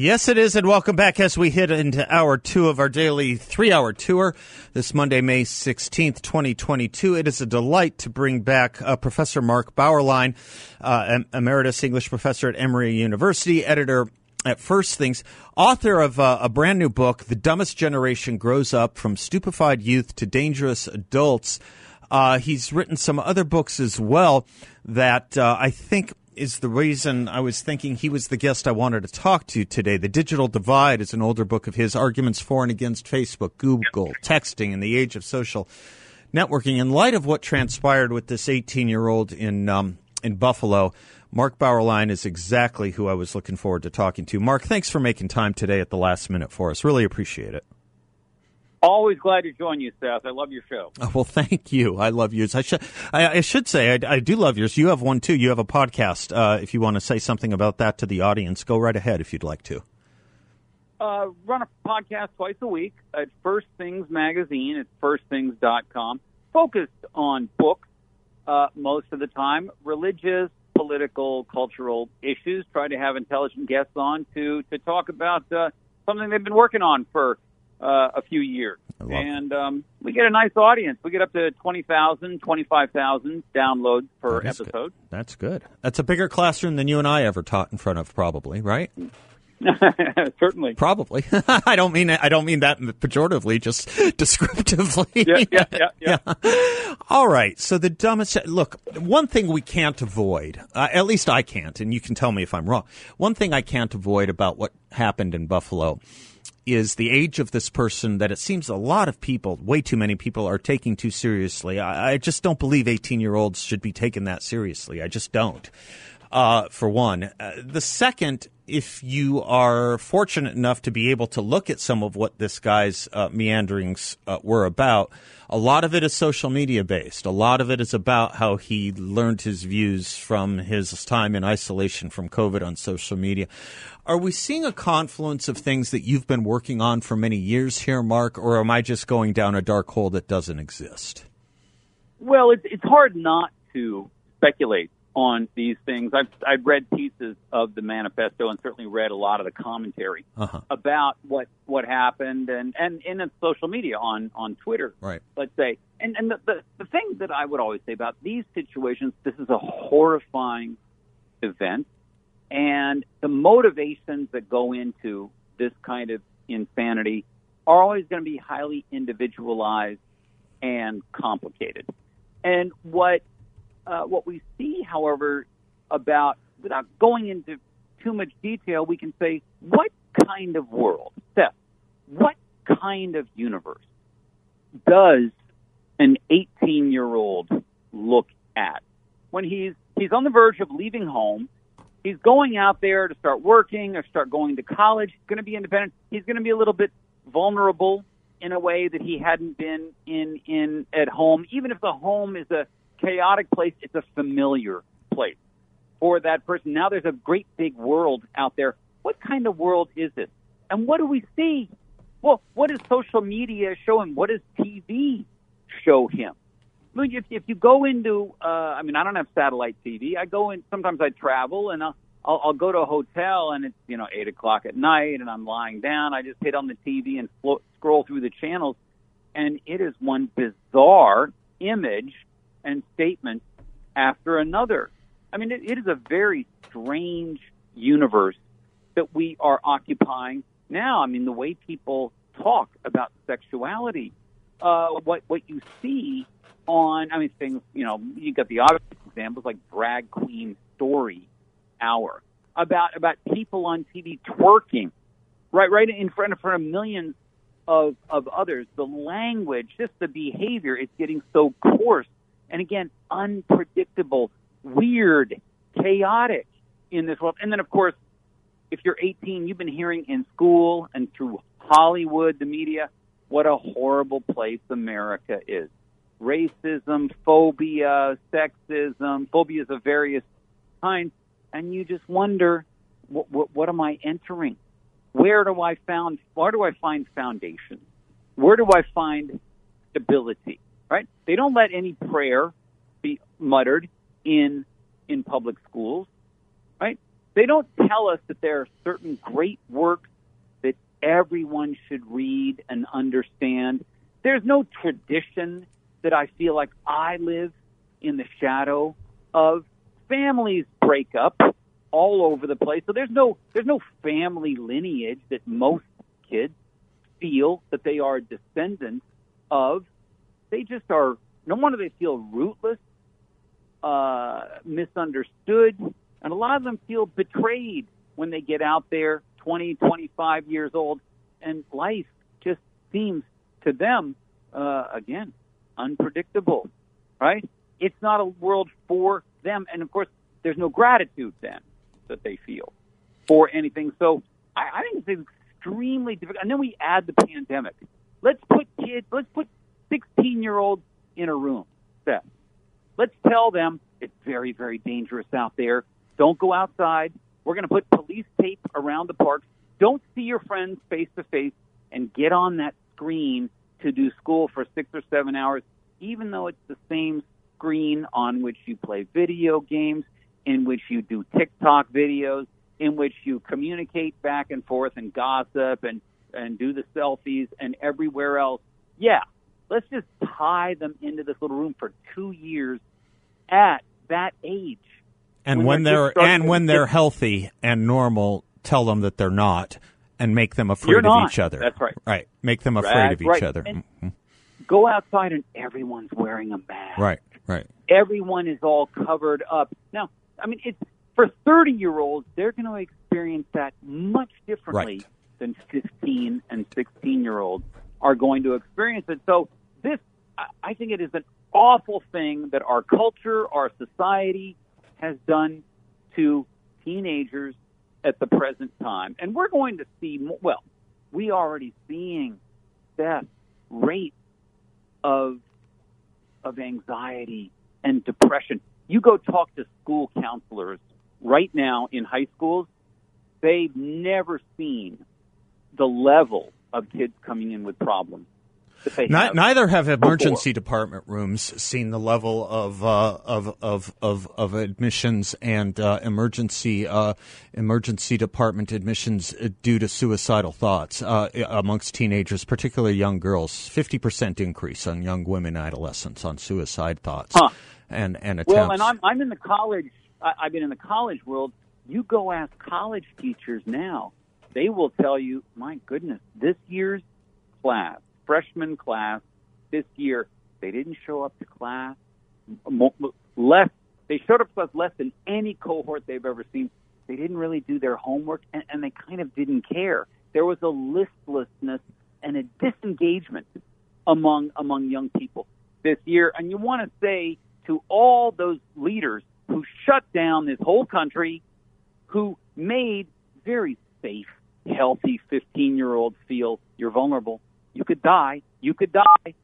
Yes, it is, and welcome back as we hit into hour two of our daily three hour tour this Monday, May 16th, 2022. It is a delight to bring back uh, Professor Mark Bauerlein, uh, Emeritus English Professor at Emory University, editor at First Things, author of uh, a brand new book, The Dumbest Generation Grows Up From Stupefied Youth to Dangerous Adults. Uh, he's written some other books as well that uh, I think is the reason I was thinking he was the guest I wanted to talk to today. The Digital Divide is an older book of his, arguments for and against Facebook, Google, texting, and the age of social networking. In light of what transpired with this 18 year old in um, in Buffalo, Mark Bauerlein is exactly who I was looking forward to talking to. Mark, thanks for making time today at the last minute for us. Really appreciate it. Always glad to join you, Seth. I love your show. Oh, well, thank you. I love yours. I should, I, I should say, I, I, do love yours. You have one too. You have a podcast. Uh, if you want to say something about that to the audience, go right ahead if you'd like to. Uh, run a podcast twice a week at First Things Magazine at firstthings.com. Focused on books uh, most of the time, religious, political, cultural issues. Try to have intelligent guests on to to talk about uh, something they've been working on for uh, a few years. And um, we get a nice audience. We get up to 20,000, 25,000 downloads per That is episode. Good. That's good. That's a bigger classroom than you and I ever taught in front of, probably, right? Certainly. Probably. I don't mean I don't mean that pejoratively, just descriptively. Yeah, yeah, yeah, yeah. All right. So the dumbest. Look, one thing we can't avoid, uh, at least I can't, and you can tell me if I'm wrong. One thing I can't avoid about what happened in Buffalo is the age of this person that it seems a lot of people, way too many people, are taking too seriously. I, I just don't believe 18 year olds should be taken that seriously. I just don't. Uh, for one. Uh, the second, if you are fortunate enough to be able to look at some of what this guy's uh, meanderings uh, were about, a lot of it is social media based. A lot of it is about how he learned his views from his time in isolation from COVID on social media. Are we seeing a confluence of things that you've been working on for many years here, Mark, or am I just going down a dark hole that doesn't exist? Well, it's it's hard not to speculate on these things. I've I've read pieces of the manifesto and certainly read a lot of the commentary Uh-huh. about what what happened and and in social media on on Twitter. Right. Let's say, and and the, the the thing that I would always say about these situations, this is a horrifying event, and the motivations that go into this kind of insanity are always going to be highly individualized and complicated. And what uh, what we see, however, about without going into too much detail, we can say what kind of world, Seth, what kind of universe does an 18 year old look at when he's he's on the verge of leaving home? He's going out there to start working or start going to college. He's going to be independent. He's going to be a little bit vulnerable in a way that he hadn't been in in at home. Even if the home is a chaotic place, it's a familiar place for that person. Now there's a great big world out there. What kind of world is this? And what do we see? Well, what does social media show him? What does TV show him? I mean, if, if you go into, uh, I mean, I don't have satellite TV. I go in, sometimes I travel and I'll, I'll, I'll go to a hotel and it's, you know, 8 o'clock at night and I'm lying down. I just hit on the TV and flo- scroll through the channels and it is one bizarre image and statement after another. I mean, it, it is a very strange universe that we are occupying now. I mean, the way people talk about sexuality, uh, what what you see on, I mean, things. You know, you got the obvious examples like drag queen story hour about about people on TV twerking, right, right in front in front of millions of of others. The language, just the behavior, is getting so coarse and again unpredictable, weird, chaotic. in this world. And then, of course, if you're 18, you've been hearing in school and through Hollywood, the media, what a horrible place America is. Racism, phobia, sexism, phobias of various kinds, and you just wonder, what, what, what am I entering? Where do I found? Where do I find foundation? Where do I find stability? Right? They don't let any prayer be muttered in in public schools. Right? They don't tell us that there are certain great works that everyone should read and understand. There's no tradition that I feel like I live in the shadow of. Families break up all over the place. So there's no there's no family lineage that most kids feel that they are descendants of. They just are. No wonder they feel rootless, uh, misunderstood, and a lot of them feel betrayed when they get out there, 20, 25 years old, and life just seems to them uh, again unpredictable. Right? It's not a world for them, and of course, there's no gratitude then that they feel for anything. So I, I think it's extremely difficult. And then we add the pandemic. Let's put kids, let's put 16 year olds in a room, Seth. Let's tell them it's very, very dangerous out there. Don't go outside. We're going to put police tape around the parks. Don't see your friends face to face and get on that screen to do school for six or seven hours, even though it's the same screen on which you play video games in which you do TikTok videos, in which you communicate back and forth and gossip and and do the selfies and everywhere else. Yeah, let's just tie them into this little room for two years at that age. And when, when they're, they're and when they're healthy and normal, tell them that they're not, and make them afraid of each other. That's right. Right. Make them afraid of each right. other. Mm-hmm. Go outside and everyone's wearing a mask. Right. Right. Everyone is all covered up. Now, I mean, it's for 30 year olds, they're going to experience that much differently right. than 15 and 16 year olds are going to experience it. So, this, I think it is an awful thing that our culture, our society has done to teenagers at the present time. And we're going to see, more, well, we already seeing that rate of of anxiety and depression you go talk to school counselors right now in high schools, they've never seen the level of kids coming in with problems. Not, neither have emergency before. department rooms seen the level of uh, of, of, of of admissions and uh, emergency uh, emergency department admissions uh, due to suicidal thoughts uh, amongst teenagers, particularly young girls. Fifty percent increase on young women, adolescents on suicide thoughts. Huh and and attempts. Well, and I'm I'm in the college. I, I've been in the college world. You go ask college teachers now; they will tell you, my goodness, this year's class, freshman class, this year they didn't show up to class. Less they showed up to class less than any cohort they've ever seen. They didn't really do their homework, and, and they kind of didn't care. There was a listlessness and a disengagement among among young people this year. And you want to say to all those leaders who shut down this whole country, who made very safe, healthy 15 year olds feel you're vulnerable. You could die. You could die.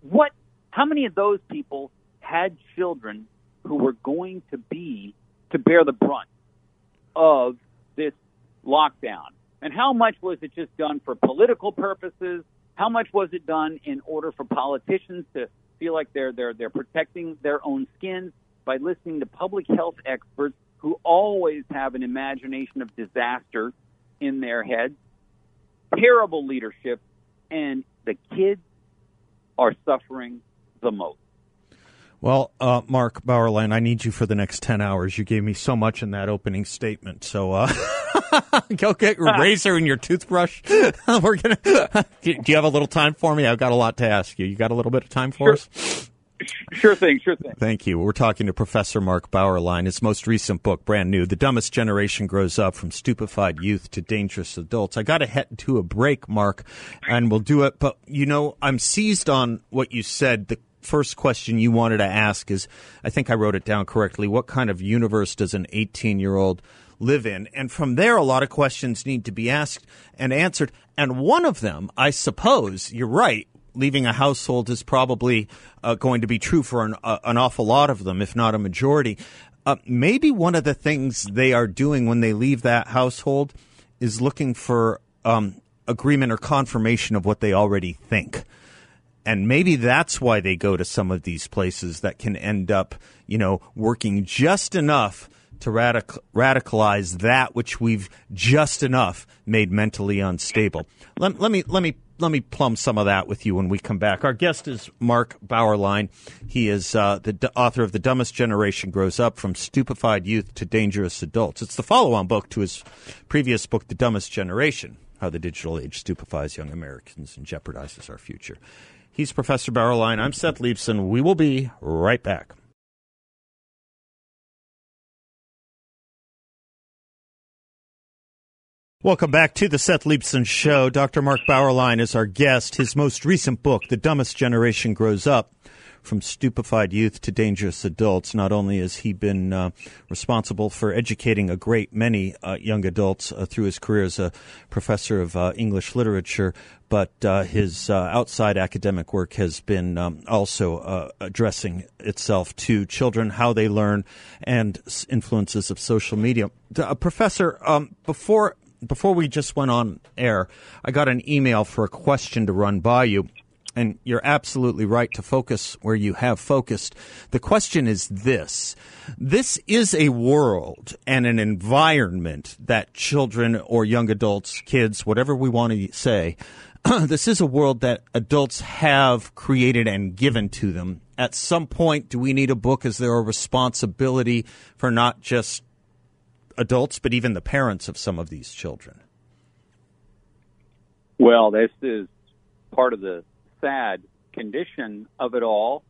What, how many of those people had children who were going to be, to bear the brunt of this lockdown? And how much was it just done for political purposes? How much was it done in order for politicians to feel like they're they're they're protecting their own skins by listening to public health experts who always have an imagination of disaster in their heads. Terrible leadership, and the kids are suffering the most. Well, uh, Mark Bauerlein, I need you for the next 10 hours. You gave me so much in that opening statement. So uh, go get your razor and your toothbrush. We're gonna. do you have a little time for me? I've got a lot to ask you. You got a little bit of time for sure. us? Sure thing, sure thing. Thank you. We're talking to Professor Mark Bauerlein. His most recent book, brand new, The Dumbest Generation Grows Up from Stupefied Youth to Dangerous Adults. I got to head to a break, Mark, and we'll do it. But, you know, I'm seized on what you said. The first question you wanted to ask is I think I wrote it down correctly. What kind of universe does an 18 year old live in? And from there, a lot of questions need to be asked and answered. And one of them, I suppose, you're right, leaving a household is probably uh, going to be true for an, uh, an awful lot of them, if not a majority. Uh, maybe one of the things they are doing when they leave that household is looking for um, agreement or confirmation of what they already think. And maybe that's why they go to some of these places that can end up, you know, working just enough to radic- radicalize that which we've just enough made mentally unstable. Let, let me let me let me plumb some of that with you when we come back. Our guest is Mark Bauerlein. He is uh, the d- author of The Dumbest Generation Grows Up From Stupefied Youth to Dangerous Adults. It's the follow on book to his previous book, The Dumbest Generation How the Digital Age Stupefies Young Americans and Jeopardizes Our Future. He's Professor Bauerlein. I'm Seth Leibsohn. We will be right back. Welcome back to the Seth Leibsohn Show. Dr. Mark Bauerlein is our guest. His most recent book, The Dumbest Generation Grows Up From Stupefied Youth to Dangerous Adults. Not only has he been uh, responsible for educating a great many uh, young adults uh, through his career as a professor of uh, English literature, but uh, his uh, outside academic work has been um, also addressing itself to children, how they learn, and influences of social media. professor, um, before before we just went on air, I got an email for a question to run by you. And you're absolutely right to focus where you have focused. The question is this. This is a world and an environment that children or young adults, kids, whatever we want to say, this is a world that adults have created and given to them. At some point, do we need a book? Is there a responsibility for not just adults, but even the parents of some of these children? Well, this is part of the sad condition of it all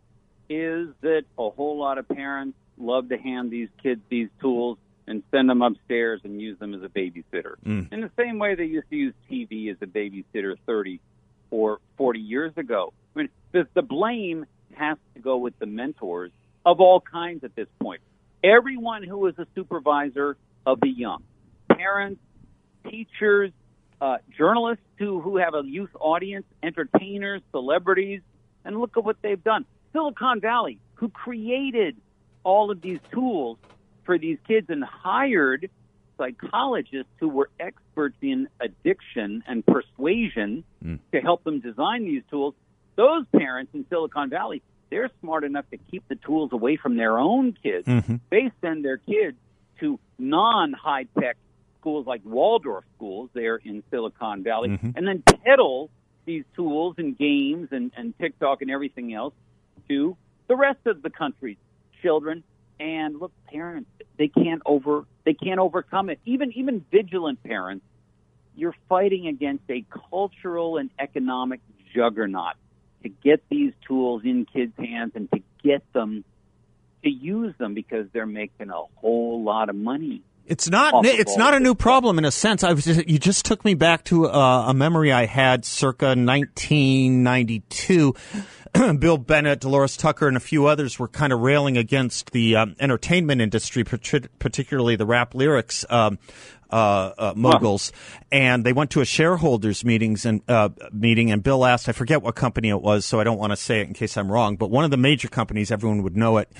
is that a whole lot of parents love to hand these kids these tools and send them upstairs and use them as a babysitter. Mm. In the same way they used to use TV as a babysitter 30 or 40 years ago. I mean, the, the blame has to go with the mentors of all kinds at this point. Everyone who is a supervisor of the young. Parents, teachers, uh, journalists who, who have a youth audience, entertainers, celebrities, and look at what they've done. Silicon Valley, who created all of these tools for these kids and hired psychologists who were experts in addiction and persuasion mm. to help them design these tools. Those parents in Silicon Valley, they're smart enough to keep the tools away from their own kids. Mm-hmm. They send their kids to non high tech schools like Waldorf schools there in Silicon Valley, mm-hmm. and then peddle these tools and games and, and TikTok and everything else to the rest of the country's children. And look, parents, they can't over they can't overcome it. Even even vigilant parents, you're fighting against a cultural and economic juggernaut to get these tools in kids' hands and to get them to use them because they're making a whole lot of money. It's not. It's not a new problem in a sense. I was. Just, you just took me back to uh, a memory I had circa 1992. Bill Bennett, Delores Tucker, and a few others were kind of railing against the um, entertainment industry, particularly the rap lyrics um, uh, uh, moguls, huh. and they went to a shareholders meetings and uh, meeting. And Bill asked, I forget what company it was, so I don't want to say it in case I'm wrong, but one of the major companies, everyone would know it.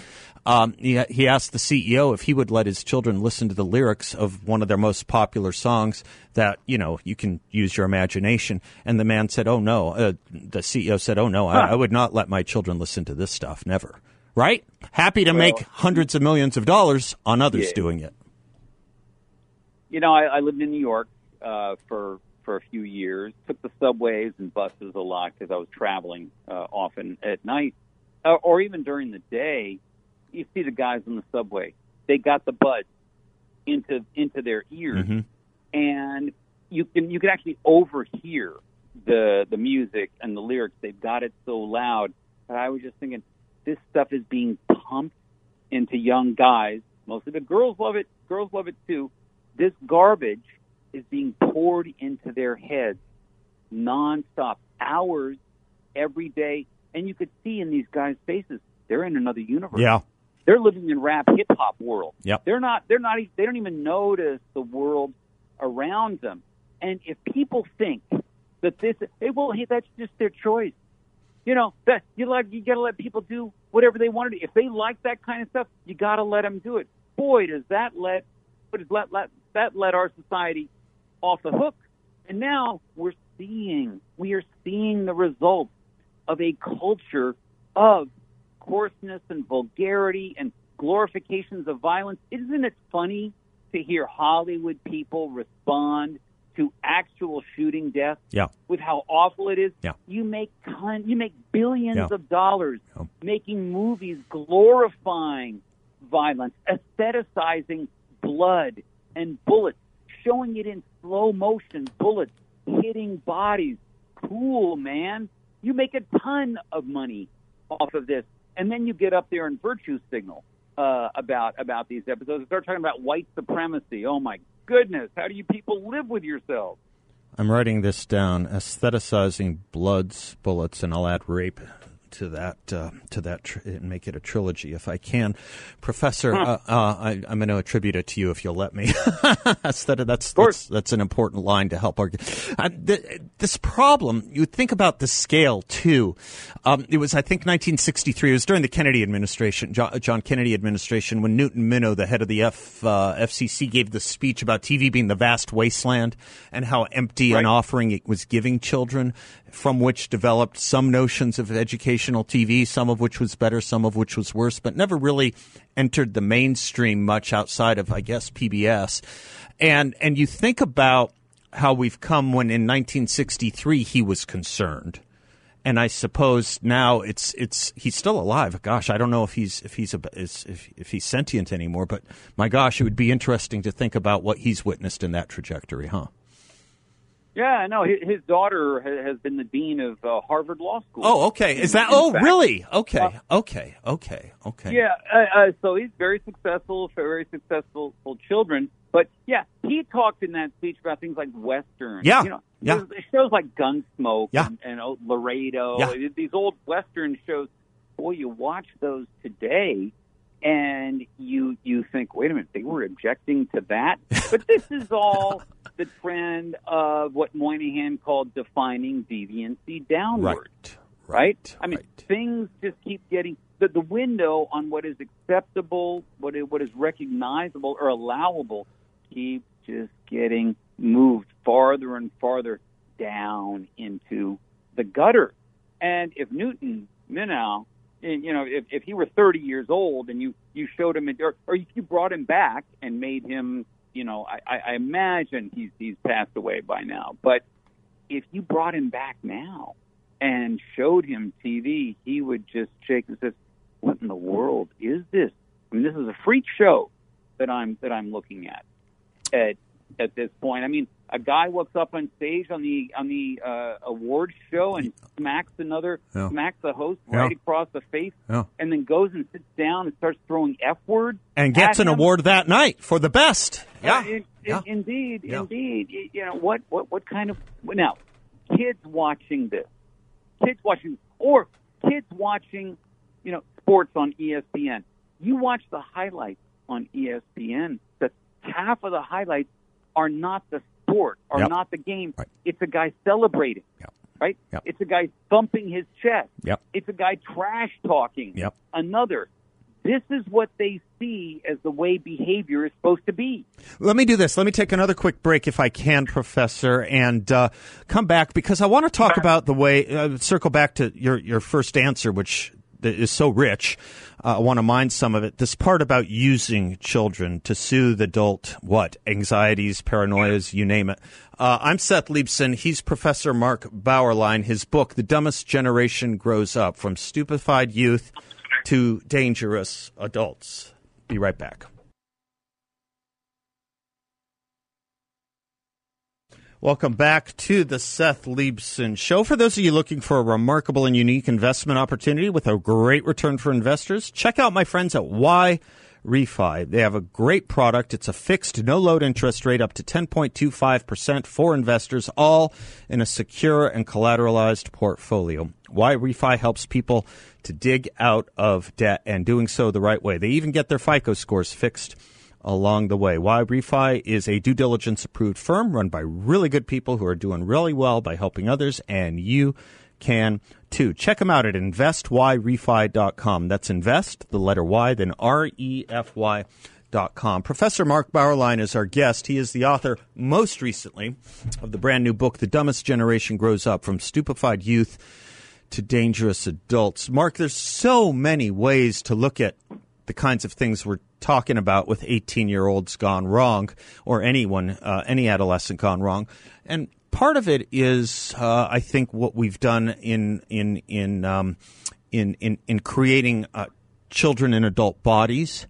Um, he, he asked the CEO if he would let his children listen to the lyrics of one of their most popular songs that, you know, you can use your imagination. And the man said, Oh, no. Uh, the CEO said, Oh, no, huh. I, I, would not let my children listen to this stuff. Never. Right? Happy to well, make hundreds of millions of dollars on others yeah. doing it. You know, I, I lived in New York uh, for for a few years. Took the subways and buses a lot because I was traveling uh, often at night, uh, or even during the day you see the guys on the subway. They got the buds into into their ears, mm-hmm. and you can you can actually overhear the the music and the lyrics. They've got it so loud. But I was just thinking, this stuff is being pumped into young guys. Mostly the girls love it. Girls love it too. This garbage is being poured into their heads nonstop, hours every day, and you could see in these guys' faces they're in another universe. Yeah. They're living in rap hip hop world. Yep. They're not. They're not. They don't even notice the world around them. And if people think that this, hey, well, hey, that's just their choice. You know that you like. You got to let people do whatever they want to do. If they like that kind of stuff, you got to let them do it. Boy, does that let, does let, let that let our society off the hook. And now we're seeing, we are seeing the results of a culture of coarseness and vulgarity and glorifications of violence. Isn't it funny to hear Hollywood people respond to actual shooting deaths Yeah. with how awful it is? Yeah. You make ton, you make billions Yeah. of dollars Yeah. making movies glorifying violence, aestheticizing blood and bullets, showing it in slow motion, bullets hitting bodies. Cool, man. You make a ton of money off of this, and then you get up there and virtue signal uh, about about these episodes. Start talking about white supremacy. Oh my goodness, how do you people live with yourselves? I'm writing this down: aestheticizing bloods, bullets, and I'll add rape to that uh, to that tr- and make it a trilogy if I can. Professor, uh, uh, I, I'm going to attribute it to you if you'll let me. That's, course. that's that's an important line to help argue. Uh, th- this problem, you think about the scale too. Um, it was, I think, 1963. It was during the Kennedy administration, John, John Kennedy administration, when Newton Minow, the head of the F, uh, FCC, gave the speech about TV being the vast wasteland and how empty an offering it was giving children, from which developed some notions of educational TV, some of which was better, some of which was worse, but never really entered the mainstream much outside of, I guess, PBS. And and you think about how we've come when in 1963 he was concerned. And I suppose now it's it's he's still alive. Gosh, I don't know if he's if he's a, if if he's sentient anymore. But my gosh, it would be interesting to think about what he's witnessed in that trajectory, huh? Yeah, no, his, his daughter ha- has been the dean of uh, Harvard Law School. Oh, okay. Is that? In Oh, fact. really? Okay, okay, okay, okay. Yeah, uh, uh, so he's very successful, very successful children. But yeah, he talked in that speech about things like westerns. Yeah, you know, yeah. shows like Gunsmoke Yeah. and, and oh, Laredo. Yeah. These old western shows. Boy, you watch those today, and you you think, wait a minute, they were objecting to that. but this is all the trend of what Moynihan called defining deviancy downward Right. right? I mean, right. things just keep getting the, the window on what is acceptable, what is, what is recognizable or allowable, keeps just getting moved farther and farther down into the gutter. And if Newton Minow, you know, if, if he were 30 years old and you you showed him, or, or you brought him back and made him, you know, I, I I imagine he's he's passed away by now, but if you brought him back now and showed him TV, he would just shake and says, "What in the world is this? I mean, this is a freak show that I'm that I'm looking at at at this point. I mean, a guy walks up on stage on the on the uh, awards show and smacks another Yeah. smacks the host Yeah. right across the face, Yeah. and then goes and sits down and starts throwing f words And gets an him. award that night for the best. Yeah. Uh, yeah. in- indeed, Yeah. indeed. You know what? What? What kind of now? Kids watching this, kids watching, or kids watching, you know, sports on ESPN. You watch the highlights on ESPN. That half of the highlights are not the sport, are Yep. not the game. Right. It's a guy celebrating. Yep. Right. Yep. It's a guy thumping his chest. Yep. It's a guy trash talking. Yep. Another. This is what they see as the way behavior is supposed to be. Let me do this. Let me take another quick break if I can, Professor, and uh, come back because I want to talk about the way, uh, circle back to your, your first answer, which is so rich. Uh, I want to mind some of it. This part about using children to soothe adult, what, anxieties, paranoias, you name it. Uh, I'm Seth Leibsohn. He's Professor Mark Bauerlein. His book, The Dumbest Generation Grows Up From Stupefied Youth to Dangerous Adults. Be right back. Welcome back to the Seth Leibsohn Show. For those of you looking for a remarkable and unique investment opportunity with a great return for investors, check out my friends at Y refi. They have a great product. It's a fixed, no load interest rate up to 10.25% for investors, all in a secure and collateralized portfolio. Yrefy helps people to dig out of debt and doing so the right way. They even get their FICO scores fixed along the way. Yrefy is a due diligence approved firm run by really good people who are doing really well by helping others, and you can too. Check them out at investyrefy.com. That's invest, the letter Y, then R E F Y. Dot com. Professor Mark Bauerlein is our guest. He is the author, most recently, of the brand new book, The Dumbest Generation Grows Up From Stupefied Youth to Dangerous Adults. Mark, there's so many ways to look at the kinds of things we're talking about with 18 year olds gone wrong or anyone, uh, any adolescent gone wrong. And part of it is, uh, I think, what we've done in in in um, in, in in creating uh, children in adult bodies.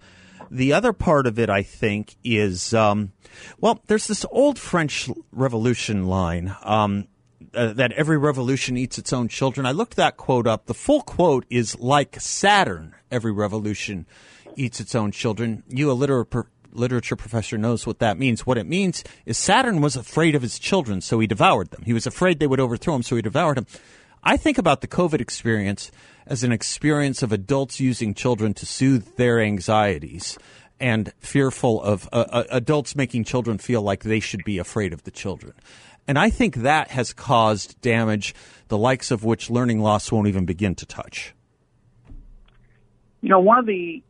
The other part of it, I think, is um, well, there's this old French Revolution line um, uh, that every revolution eats its own children. I looked that quote up. The full quote is like Saturn, every revolution eats its own children. You, a liter- literature professor knows what that means. What it means is Saturn was afraid of his children, so he devoured them. He was afraid they would overthrow him, so he devoured them. I think about the COVID experience as an experience of adults using children to soothe their anxieties and fearful of uh, uh, adults making children feel like they should be afraid of the children. And I think that has caused damage, the likes of which learning loss won't even begin to touch. You know, one of the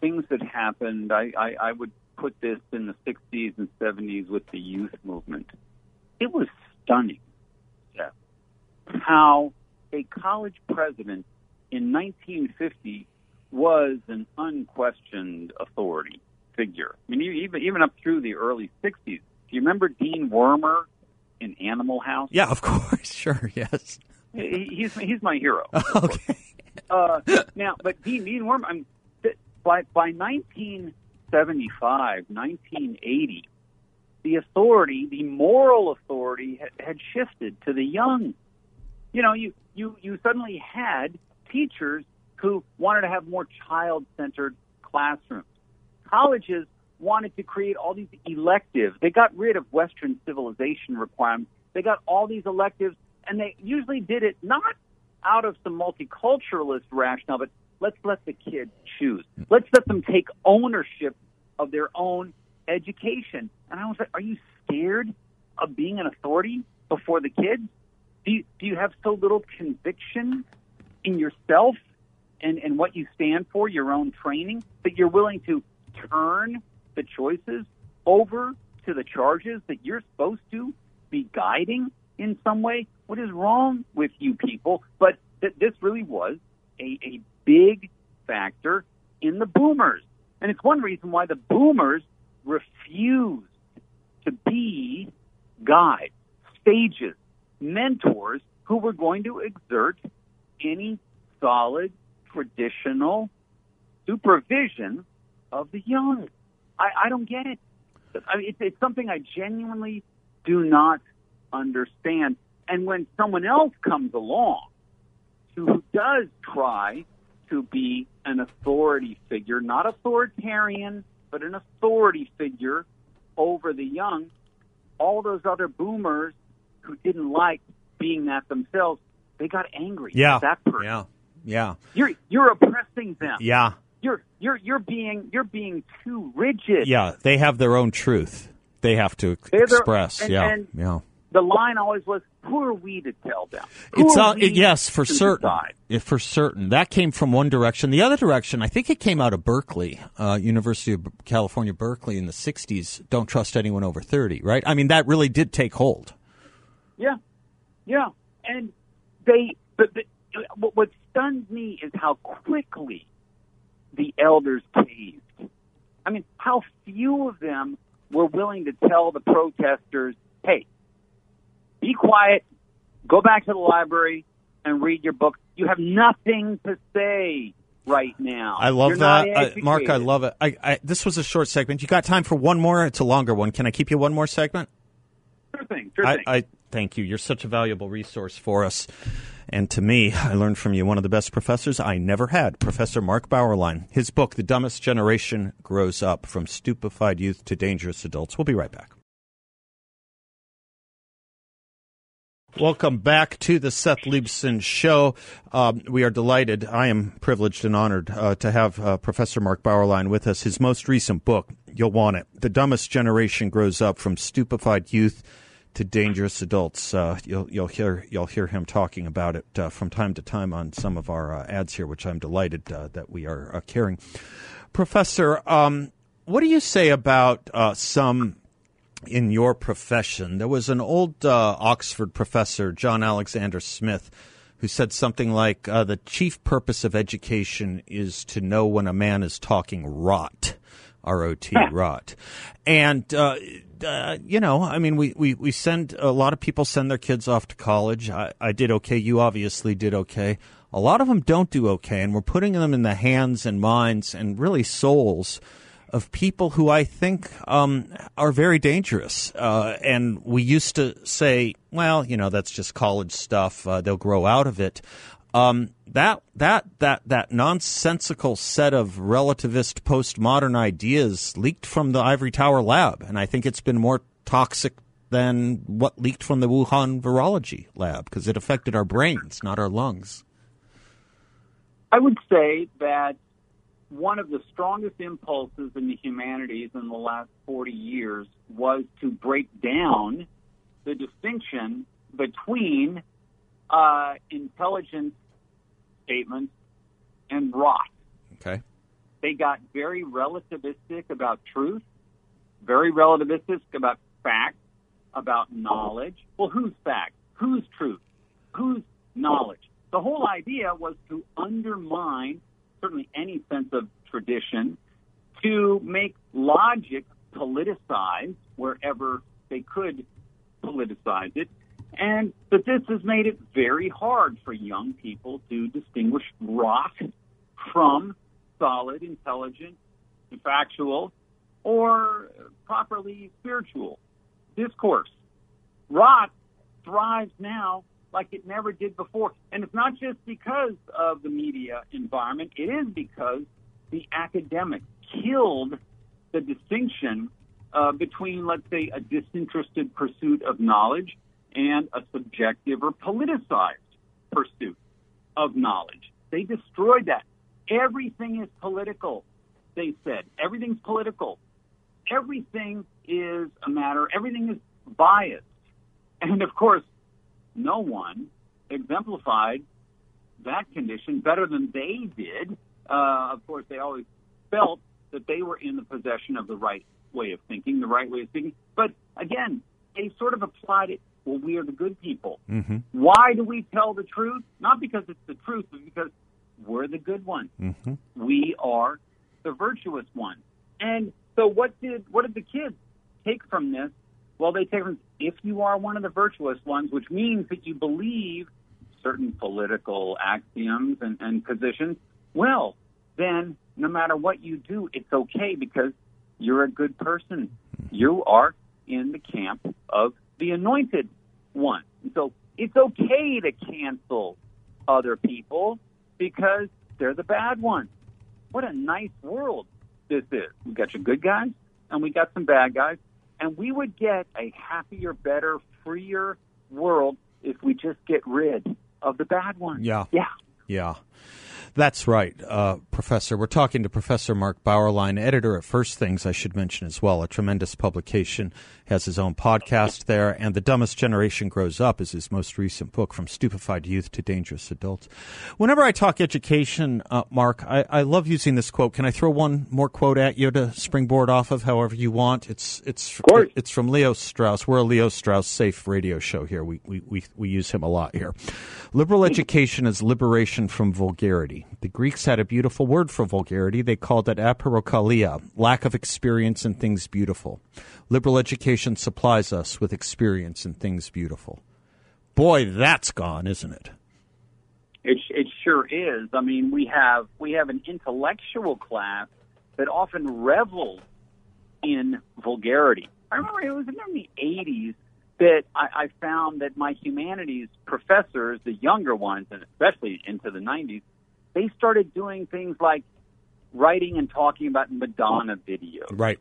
things that happened, I, I, I would put this in the 60s and 70s with the youth movement. It was stunning, Jeff, how a college president in 1950 was an unquestioned authority figure. I mean, even even up through the early 60s. Do you remember Dean Wormer in Animal House? Yeah, of course, sure, yes. He, he's he's my hero. okay. Uh, now, but Dean Dean Worm, I'm by by 1975, 1980, the authority, the moral authority, had, had shifted to the young. You know, you you you suddenly had teachers who wanted to have more child-centered classrooms. Colleges wanted to create all these electives. They got rid of Western civilization requirements. They got all these electives, and they usually did it not out of some multiculturalist rationale, but let's let the kids choose. Let's let them take ownership of their own education. And I was like, are you scared of being an authority before the kids? Do you, do you have so little conviction in yourself and, and what you stand for, your own training, that you're willing to turn the choices over to the charges that you're supposed to be guiding in some way? What is wrong with you people? But th- this really was a, a big factor in the boomers. And it's one reason why the boomers refused to be guides, sages, mentors who were going to exert any solid traditional supervision of the young. I, I don't get it. I mean, it's, it's something I genuinely do not understand. And when someone else comes along who does try to be an authority figure, not authoritarian, but an authority figure over the young, all those other boomers who didn't like being that themselves, they got angry Yeah. at that person. Yeah. Yeah. You're you're oppressing them. Yeah. You're you're you're being you're being too rigid. Yeah. They have their own truth. They have to They're their- express. and- yeah. and- yeah. The line always was, "Who are we to tell them?" Who It's uh, yes, for certain. decide? For certain. That came from one direction. The other direction, I think it came out of Berkeley, uh, University of California, Berkeley in the '60s. Don't trust anyone over thirty. Right? I mean, that really did take hold. Yeah, yeah, and they. But, but what- what stuns me is how quickly the elders caved. I mean, how few of them were willing to tell the protesters, "Hey, be quiet, go back to the library and read your book. You have nothing to say right now." I love You're that, Mark. I love it. I, I, this was a short segment. You got time for one more? It's a longer one. Can I keep you one more segment? Sure thing. Sure I, thing. I, Thank you. You're such a valuable resource for us. And to me, I learned from you one of the best professors I never had, Professor Mark Bauerlein. His book, The Dumbest Generation Grows Up From Stupefied Youth to Dangerous Adults. We'll be right back. Welcome back to the Seth Leibsohn Show. Um, we are delighted. I am privileged and honored uh, to have uh, Professor Mark Bauerlein with us. His most recent book, you'll want it. The Dumbest Generation Grows Up from Stupefied Youth to Dangerous Adults. Uh, you'll, you'll, hear, you'll hear him talking about it uh, from time to time on some of our uh, ads here, which I'm delighted uh, that we are carrying. Professor, um, what do you say about some in your profession. There was an old uh, Oxford professor, John Alexander Smith, who said something like uh, the chief purpose of education is to know when a man is talking rot. R O T, rot. And, uh, you know, I mean, we, we, we send, a lot of people send their kids off to college. I, I did okay. You obviously did okay. A lot of them don't do okay. And we're putting them in the hands and minds and really souls of people who I think um, are very dangerous. Uh, and we used to say, well, you know, that's just college stuff. Uh, they'll grow out of it. Um, that that that that nonsensical set of relativist postmodern ideas leaked from the Ivory Tower lab, and I think it's been more toxic than what leaked from the Wuhan virology lab because it affected our brains, not our lungs. I would say that one of the strongest impulses in the humanities in the last 40 years was to break down the distinction between uh, intelligence statements and rot. Okay. They got very relativistic about truth, very relativistic about facts, about knowledge. Well, who's fact? Who's truth? Who's knowledge? The whole idea was to undermine certainly any sense of tradition, to make logic politicized wherever they could politicize it. And but this has made it very hard for young people to distinguish rot from solid, intelligent, factual, or properly spiritual discourse. Rot thrives now like it never did before. And it's not just because of the media environment, it is because the academic killed the distinction uh, between, let's say, a disinterested pursuit of knowledge and a subjective or politicized pursuit of knowledge. They destroyed that. Everything is political, they said. Everything's political. Everything is a matter, everything is biased. And of course, no one exemplified that condition better than they did. Uh, of course, they always felt that they were in the possession of the right way of thinking, the right way of thinking. But again, they sort of applied it. Well, we are the good people. Mm-hmm. Why do we tell the truth? Not because it's the truth, but because we're the good ones. Mm-hmm. We are the virtuous ones. And so, what did what did the kids take from this? Well, they take from if you are one of the virtuous ones, which means that you believe certain political axioms and, and positions, well, then no matter what you do, it's okay because you're a good person. You are in the camp of the anointed one. And so it's okay to cancel other people because they're the bad ones. What a nice world this is. We got your good guys and we got some bad guys and we would get a happier, better, freer world if we just get rid of the bad ones. Yeah. Yeah. Yeah. That's right, uh, Professor. We're talking to Professor Mark Bauerlein, editor at First Things, I should mention as well, a tremendous publication, has his own podcast there, and The Dumbest Generation Grows Up is his most recent book, From Stupefied Youth to Dangerous Adults. Whenever I talk education, uh, Mark, I, I, love using this quote. Can I throw one more quote at you to springboard off of, however you want? It's it's it's from Leo Strauss. We're a Leo Strauss safe radio show here. We we we, we use him a lot here. Liberal education is liberation from vulgarity. The Greeks had a beautiful word for vulgarity. They called it apeirokalia, lack of experience in things beautiful. Liberal education supplies us with experience in things beautiful. Boy, that's gone, isn't it? It, it sure is. I mean, we have we have an intellectual class that often revels in vulgarity. I remember it was in the '80s that I, I found that my humanities professors, the younger ones, and especially into the 90s, they started doing things like writing and talking about Madonna videos. Right.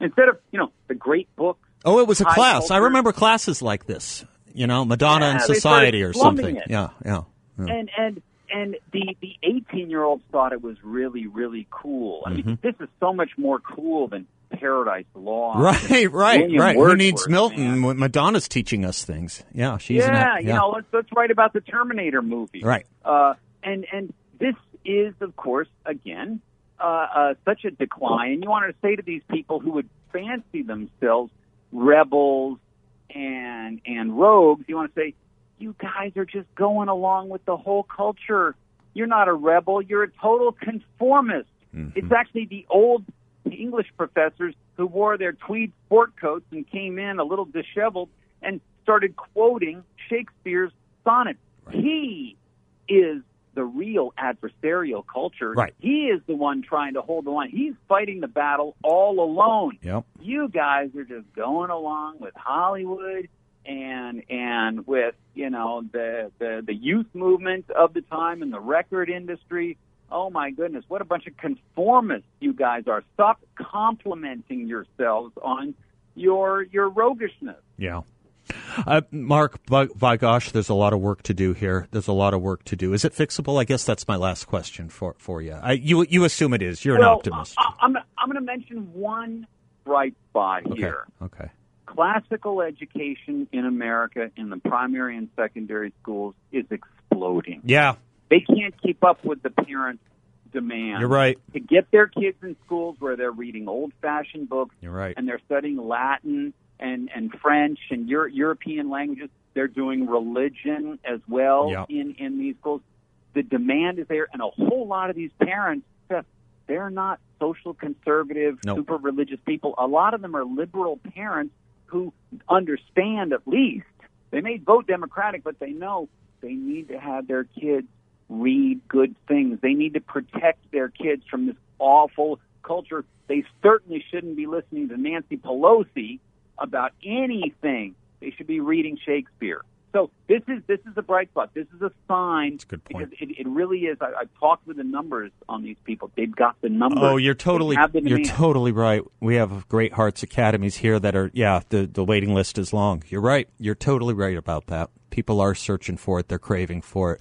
Instead of, you know, the great books. Oh, it was a class. I remember classes like this. You know, Madonna Yeah, and Society or something. Yeah, yeah. yeah. and and and the the 18 year olds thought it was really really cool. I mean, Mm-hmm. this is so much more cool than Paradise Lost. Right, right, William right. Who needs Milton man. when Madonna's teaching us things? Yeah, she's an- yeah, you know, let's let's write about the Terminator movie. Right. Uh, and and this is, of course, again, uh, uh, such a decline. You want to say to these people who would fancy themselves rebels and and rogues, you want to say, you guys are just going along with the whole culture. You're not a rebel. You're a total conformist. It's actually the old English professors who wore their tweed sport coats and came in a little disheveled and started quoting Shakespeare's sonnet. He is the real adversarial culture. Right. He is the one trying to hold the line. He's fighting the battle all alone. Yep. You guys are just going along with Hollywood and and with you know the the the youth movement of the time and the record industry. Oh my goodness, what a bunch of conformists you guys are. Stop complimenting yourselves on your your roguishness. Yeah. Uh, Mark, by, by gosh, there's a lot of work to do here. There's a lot of work to do. Is it fixable? I guess that's my last question for for you. I, you you assume it is. You're an optimist. I, I'm I'm going to mention one bright spot okay. here. Okay. Classical education in America in the primary and secondary schools is exploding. Yeah, They can't keep up with the parents' demand. you're right. To get their kids in schools where they're reading old-fashioned books You're right. and they're studying Latin and and French and Euro- European languages, they're doing religion as well Yep. in in these schools. The demand is there, and a whole lot of these parents, they're not social conservative, Nope. super religious people. A lot of them are liberal parents who understand at least they may vote Democratic, but they know they need to have their kids read good things. They need to protect their kids from this awful culture. They certainly shouldn't be listening to Nancy Pelosi about anything. They should be reading Shakespeare. So this is this is a bright spot. This is a sign That's a good point. because it, it really is. I, I've talked with the numbers on these people. They've got the numbers. Oh, you're totally you're totally right. We have Great Hearts Academies here that are yeah, the the waiting list is long. You're right. You're totally right about that. People are searching for it. They're craving for it.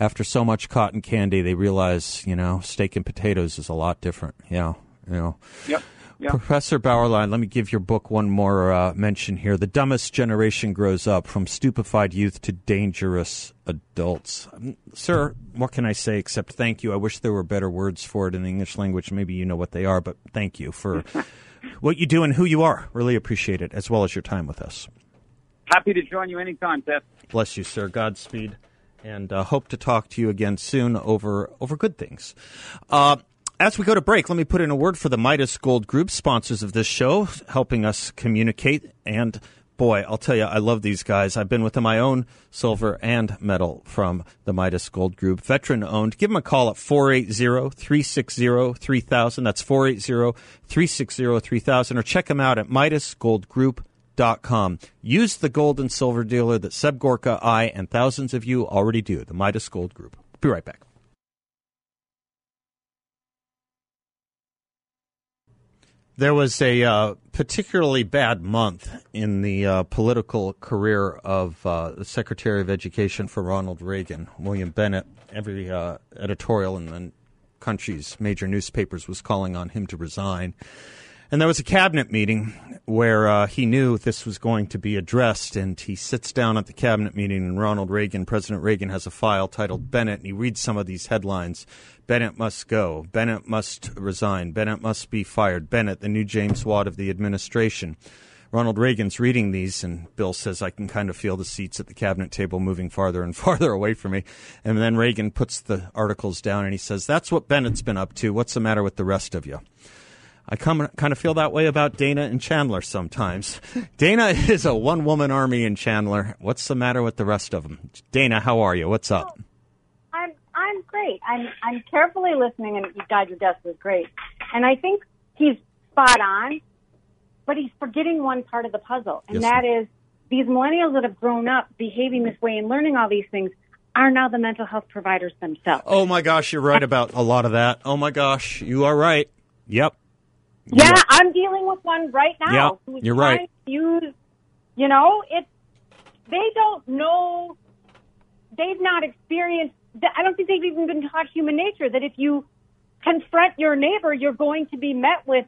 After so much cotton candy, they realize, you know, steak and potatoes is a lot different. Yeah, you know. Yep. Professor Bauerlein, let me give your book one more uh, mention here. The dumbest generation grows up from stupefied youth to dangerous adults. Um, sir, what can I say except thank you? I wish there were better words for it in the English language. Maybe you know what they are, but thank you for what you do and who you are. Really appreciate it, as well as your time with us. Happy to join you anytime, Seth. Bless you, sir. Godspeed, and uh, hope to talk to you again soon over over good things. Uh, as we go to break, let me put in a word for the Midas Gold Group, sponsors of this show, helping us communicate. And boy, I'll tell you, I love these guys. I've been with them. I own silver and metal from the Midas Gold Group, veteran owned. Give them a call at 480 360 3000. That's 480 360 3000. Or check them out at MidasGoldGroup.com. Use the gold and silver dealer that Seb Gorka, I, and thousands of you already do, the Midas Gold Group. Be right back. There was a uh, particularly bad month in the uh, political career of uh, the Secretary of Education for Ronald Reagan, William Bennett. Every uh, editorial in the country's major newspapers was calling on him to resign. And there was a cabinet meeting where uh, he knew this was going to be addressed, and he sits down at the cabinet meeting, and Ronald Reagan, President Reagan, has a file titled Bennett, and he reads some of these headlines. Bennett must go. Bennett must resign. Bennett must be fired. Bennett, the new James Watt of the administration. Ronald Reagan's reading these, and Bill says, I can kind of feel the seats at the cabinet table moving farther and farther away from me. And then Reagan puts the articles down and he says, That's what Bennett's been up to. What's the matter with the rest of you? I come, kind of feel that way about Dana and Chandler sometimes. Dana is a one woman army in Chandler. What's the matter with the rest of them? Dana, how are you? What's up? Great. I'm I'm carefully listening, and you guys, your guest was great. And I think he's spot on, but he's forgetting one part of the puzzle, and Yes, that is these millennials that have grown up behaving this way and learning all these things are now the mental health providers themselves. Oh my gosh, you're right about a lot of that. Oh my gosh, you are right. Yep. Yeah, I'm dealing with one right now. Who's you're right. Use, you know, it's they don't know. They've not experienced. I don't think they've even been taught human nature. That if you confront your neighbor, you're going to be met with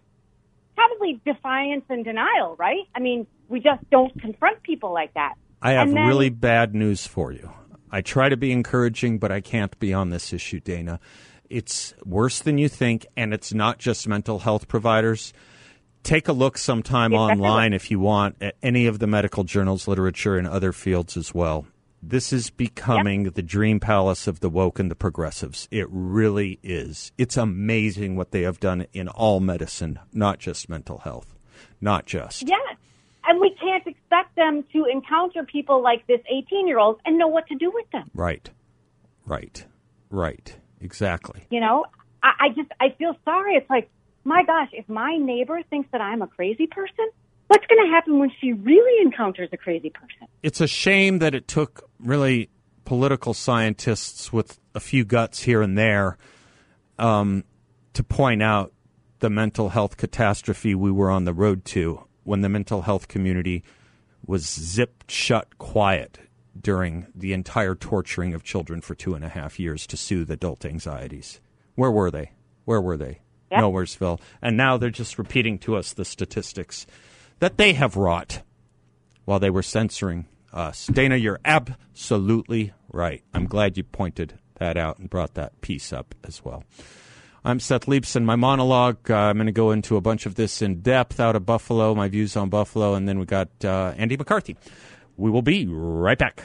probably defiance and denial. Right? I mean, we just don't confront people like that. I have then- really bad news for you. I try to be encouraging, but I can't be on this issue, Dana. It's worse than you think, and it's not just mental health providers. Take a look sometime online if you want at any of the medical journals, literature, and other fields as well. This is becoming the dream palace of the woke and the progressives. It really is. It's amazing what they have done in all medicine, not just mental health. Not just. Yes. And we can't expect them to encounter people like this 18 year old and know what to do with them. Right. Right. Right. Exactly. You know, I, I just, I feel sorry. It's like, my gosh, if my neighbor thinks that I'm a crazy person, what's going to happen when she really encounters a crazy person? It's a shame that it took really political scientists with a few guts here and there um, to point out the mental health catastrophe we were on the road to when the mental health community was zipped shut quiet during the entire torturing of children for two and a half years to soothe adult anxieties. Where were they? Where were they? Yep. Nowheresville. And now they're just repeating to us the statistics that they have wrought while they were censoring us. Dana, you're absolutely right. I'm glad you pointed that out and brought that piece up as well. I'm Seth Leibsohn. My monologue, uh, I'm going to go into a bunch of this in depth out of Buffalo, my views on Buffalo, and then we got uh, Andy McCarthy. We will be right back.